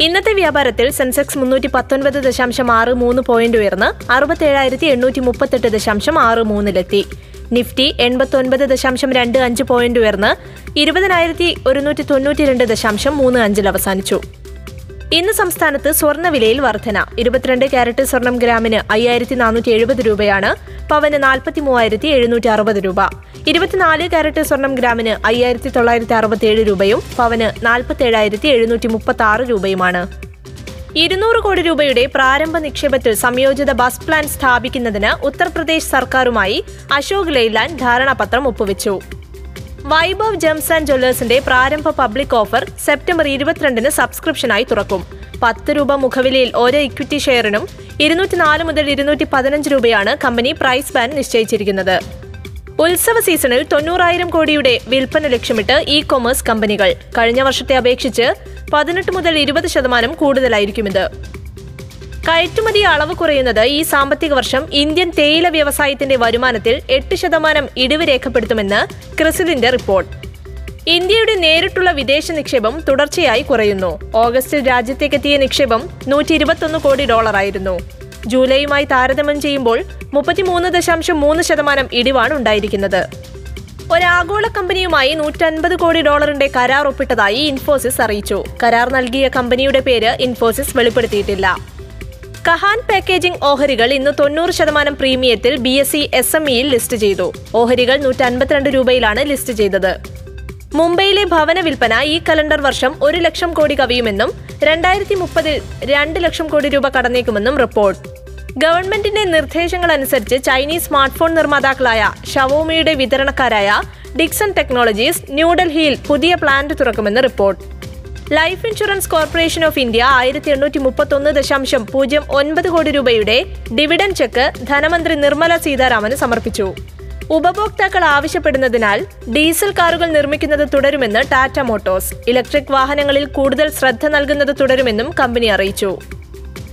ഇന്നത്തെ വ്യാപാരത്തിൽ സെൻസെക്സ് മുന്നൂറ്റി പത്തൊൻപത് ദശാംശം ആറ് മൂന്ന് പോയിന്റ് ഉയർന്ന് അറുപത്തേഴായിരത്തി എണ്ണൂറ്റി മുപ്പത്തെട്ട് ദശാംശം ആറ് മൂന്നിലെത്തി. നിഫ്റ്റി എൺപത്തൊൻപത് ദശാംശം രണ്ട് അഞ്ച് പോയിന്റ് ഉയർന്ന് ഇരുപതിനായിരത്തി ഒരുന്നൂറ്റി തൊണ്ണൂറ്റി രണ്ട് ദശാംശം മൂന്ന് അഞ്ചിൽ അവസാനിച്ചു. ഇന്ന് സംസ്ഥാനത്ത് സ്വർണവിലയിൽ വർധന. ഇരുപത്തിരണ്ട് ക്യാരറ്റ് സ്വർണം ഗ്രാമിന് അയ്യായിരത്തി നാനൂറ്റി എഴുപത് രൂപയാണ്. പവന് നാൽപ്പത്തി മൂവായിരത്തി എഴുന്നൂറ്റി അറുപത് രൂപ. ഇരുപത്തിനാല് ക്യാരറ്റ് സ്വർണം ഗ്രാമിന് അയ്യായിരത്തി തൊള്ളായിരത്തി അറുപത്തിയേഴ് രൂപയും പവന് നാൽപ്പത്തേഴായിരത്തി എഴുന്നൂറ്റി മുപ്പത്തി ആറ് രൂപയുമാണ്. ഇരുന്നൂറ് കോടി രൂപയുടെ പ്രാരംഭ നിക്ഷേപത്തിൽ സംയോജിത ബസ് പ്ലാൻ സ്ഥാപിക്കുന്നതിന് ഉത്തർപ്രദേശ് സർക്കാരുമായി അശോക് ലെയ്ലാൻഡ് ധാരണാപത്രം ഒപ്പുവെച്ചു. വൈഭവ് ജെംസ് ആൻഡ് ജ്വല്ലേഴ്സിന്റെ പ്രാരംഭ പബ്ലിക് ഓഫർ സെപ്റ്റംബർ ഇരുപത്തിരണ്ടിന് സബ്സ്ക്രിപ്ഷനായി തുറക്കും. പത്ത് രൂപ മുഖവിലയിൽ ഓരോ ഇക്വിറ്റി ഷെയറിനും ഇരുന്നൂറ്റി നാല് മുതൽ ഇരുന്നൂറ്റി പതിനഞ്ച് രൂപയാണ് കമ്പനി പ്രൈസ് ബാൻ നിശ്ചയിച്ചിരിക്കുന്നത്. ഉത്സവ സീസണിൽ തൊണ്ണൂറായിരം കോടിയുടെ വിൽപ്പന ലക്ഷ്യമിട്ട് ഇ കൊമേഴ്സ് കമ്പനികൾ. കഴിഞ്ഞ വർഷത്തെ അപേക്ഷിച്ച് പതിനെട്ട് മുതൽ ഇരുപത് ശതമാനം കൂടുതലായിരിക്കും ഇത്. കയറ്റുമതി അളവ് കുറയുന്നത് ഈ സാമ്പത്തിക വർഷം ഇന്ത്യൻ തേയില വ്യവസായത്തിന്റെ വരുമാനത്തിൽ എട്ട് ശതമാനം ഇടിവ് രേഖപ്പെടുത്തുമെന്ന് ക്രിസിലിന്റെ റിപ്പോർട്ട്. ഇന്ത്യയുടെ നേരിട്ടുള്ള വിദേശ നിക്ഷേപം തുടർച്ചയായി കുറയുന്നു. ഓഗസ്റ്റിൽ രാജ്യത്തേക്കെത്തിയ നിക്ഷേപം നൂറ്റി ഇരുപത്തൊന്ന് കോടി ഡോളറായിരുന്നു. ജൂലൈയുമായി താരതമ്യം ചെയ്യുമ്പോൾ മുപ്പത്തിമൂന്ന് ദശാംശം മൂന്ന് ശതമാനം ഇടിവാണ് ഉണ്ടായിരിക്കുന്നത്. ഒരാഗോള കമ്പനിയുമായി നൂറ്റൻപത് കോടി ഡോളറിന്റെ കരാർ ഒപ്പിട്ടതായി ഇൻഫോസിസ് അറിയിച്ചു. കരാർ നൽകിയ കമ്പനിയുടെ പേര് ഇൻഫോസിസ് വെളിപ്പെടുത്തിയിട്ടില്ല. കഹാൻ പാക്കേജിംഗ് ഓഹരികൾ ഇന്ന് തൊണ്ണൂറ് ശതമാനം പ്രീമിയത്തിൽ B S C S M ഇയിൽ ലിസ്റ്റ് ചെയ്തു. ഓഹരികൾ നൂറ്റി അൻപത്തിരണ്ട് രൂപയിലാണ് ലിസ്റ്റ് ചെയ്തത്. മുംബൈയിലെ ഭവന വിൽപ്പന ഈ കലണ്ടർ വർഷം ഒരു ലക്ഷം കോടി കവിയുമെന്നും രണ്ടായിരത്തി മുപ്പതിൽ രണ്ട് ലക്ഷം കോടി രൂപ കടന്നേക്കുമെന്നും റിപ്പോർട്ട്. ഗവൺമെന്റിന്റെ നിർദ്ദേശങ്ങൾ അനുസരിച്ച് ചൈനീസ് സ്മാർട്ട് ഫോൺ നിർമ്മാതാക്കളായ ഷവോമിയുടെ വിതരണക്കാരായ ഡിക്സൺ ടെക്നോളജീസ് ന്യൂഡൽഹിയിൽ പുതിയ പ്ലാന്റ് തുറക്കുമെന്ന് report. Life insurance corporation of India ആയിരത്തി എണ്ണൂറ്റി മുപ്പത്തൊന്ന് ദശാംശം പൂജ്യം ഒൻപത് കോടി രൂപയുടെ ഡിവിഡൻ ചെക്ക് ധനമന്ത്രി നിർമ്മല സീതാരാമന് സമർപ്പിച്ചു. ഉപഭോക്താക്കൾ ആവശ്യപ്പെടുന്നതിനാൽ ഡീസൽ കാറുകൾ നിർമ്മിക്കുന്നത് തുടരുമെന്ന് ടാറ്റ മോട്ടോഴ്സ്. ഇലക്ട്രിക് വാഹനങ്ങളിൽ കൂടുതൽ ശ്രദ്ധ നൽകുന്നത് തുടരുമെന്നും കമ്പനി അറിയിച്ചു.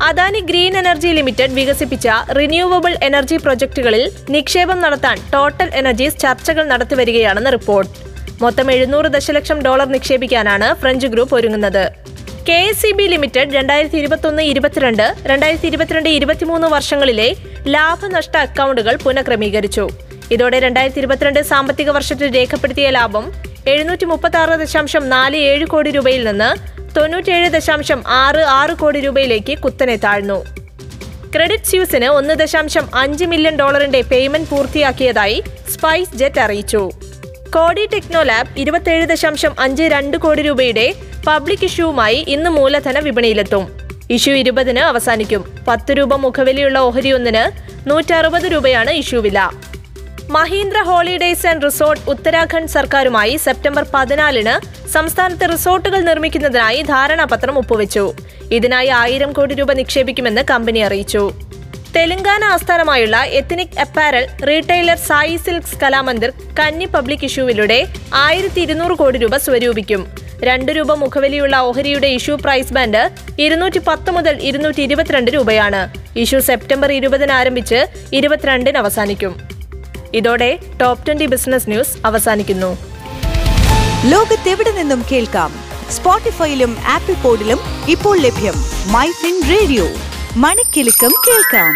അദാനി ഗ്രീൻ എനർജി ലിമിറ്റഡ് വികസിപ്പിച്ച റിന്യൂവബിൾ എനർജി പ്രൊജക്ടുകളിൽ നിക്ഷേപം നടത്താൻ ടോട്ടൽ എനർജീസ് ചർച്ചകൾ നടത്തിവരികയാണെന്ന് റിപ്പോർട്ട്. മൊത്തം എഴുന്നൂറ് ദശലക്ഷം ഡോളർ നിക്ഷേപിക്കാനാണ് ഫ്രഞ്ച് ഗ്രൂപ്പ് ഒരുങ്ങുന്നത്. K S C B limited രണ്ടായിരത്തി ഇരുപത്തൊന്ന് ഇരുപത്തിരണ്ട് രണ്ടായിരത്തി ഇരുപത്തിരണ്ട് ഇരുപത്തിമൂന്ന് വർഷങ്ങളിലെ ലാഭനഷ്ട അക്കൗണ്ടുകൾ പുനഃക്രമീകരിച്ചു. ഇതോടെ രണ്ടായിരത്തി ഇരുപത്തിരണ്ട് സാമ്പത്തിക വർഷത്തിൽ രേഖപ്പെടുത്തിയ ലാഭം എഴുന്നൂറ്റി മുപ്പത്തി ആറ് ദശാംശം നാല് ഏഴ് കോടി രൂപയിൽ നിന്ന് തൊണ്ണൂറ്റിയേഴ് ദശാംശം ആറ് ആറ് കോടി രൂപയിലേക്ക് കുത്തനെ താഴ്ന്നു. ക്രെഡിറ്റ് സ്യൂസിന് ഒന്ന് ദശാംശം അഞ്ച് മില്യൺ ഡോളറിന്റെ പേയ്മെന്റ് പൂർത്തിയാക്കിയതായി സ്പൈസ് ജെറ്റ് അറിയിച്ചു. കോഡി ടെക്നോ ലാബ് ഇരുപത്തിയേഴ് ദശാംശം അഞ്ച് രണ്ട് കോടി രൂപയുടെ പബ്ലിക് ഇഷ്യൂവുമായി ഇന്ന് മൂലധന വിപണിയിലെത്തും. ഇഷ്യൂ ഇരുപതിന് അവസാനിക്കും. പത്ത് രൂപ മുഖവിലയുള്ള ഓഹരി ഒന്നിന് നൂറ്ററുപത് രൂപയാണ് ഇഷ്യൂ വില Mahindra holidays and resort Uttarakhand സർക്കാരുമായി സെപ്റ്റംബർ പതിനാലിന് സംസ്ഥാനത്ത് റിസോർട്ടുകൾ നിർമ്മിക്കുന്നതിനായി ധാരണാപത്രം ഒപ്പുവെച്ചു. ഇതിനായി ആയിരം കോടി രൂപ നിക്ഷേപിക്കുമെന്ന് കമ്പനി അറിയിച്ചു. തെലങ്കാന ആസ്ഥാനമായുള്ള ethnic apparel retailer Sai silks Kalamandir കന്നി പബ്ലിക് ഇഷ്യൂവിലൂടെ ആയിരത്തി ഇരുന്നൂറ് കോടി രൂപ സ്വരൂപിക്കും. രണ്ട് രൂപ മുഖവലിയുള്ള ഓഹരിയുടെ ഇഷ്യൂ പ്രൈസ് ബാൻഡ് ഇരുന്നൂറ്റി പത്ത് മുതൽ ഇരുന്നൂറ്റി ഇരുപത്തിരണ്ട് രൂപയാണ്. ഇഷ്യൂ സെപ്റ്റംബർ ഇരുപതിന് ആരംഭിച്ച് ഇരുപത്തിരണ്ടിന് അവസാനിക്കും. ഇതോടെ ടോപ് ട്വന്റി ബിസിനസ് ന്യൂസ് അവസാനിക്കുന്നു. ലോകത്തെവിടെ നിന്നും കേൾക്കാം? സ്പോട്ടിഫൈയിലും ആപ്പിൾ പോഡിലും ഇപ്പോൾ ലഭ്യം മൈ ഫിൻ റേഡിയോ. മണിക്കെലക്കം കേൾക്കാം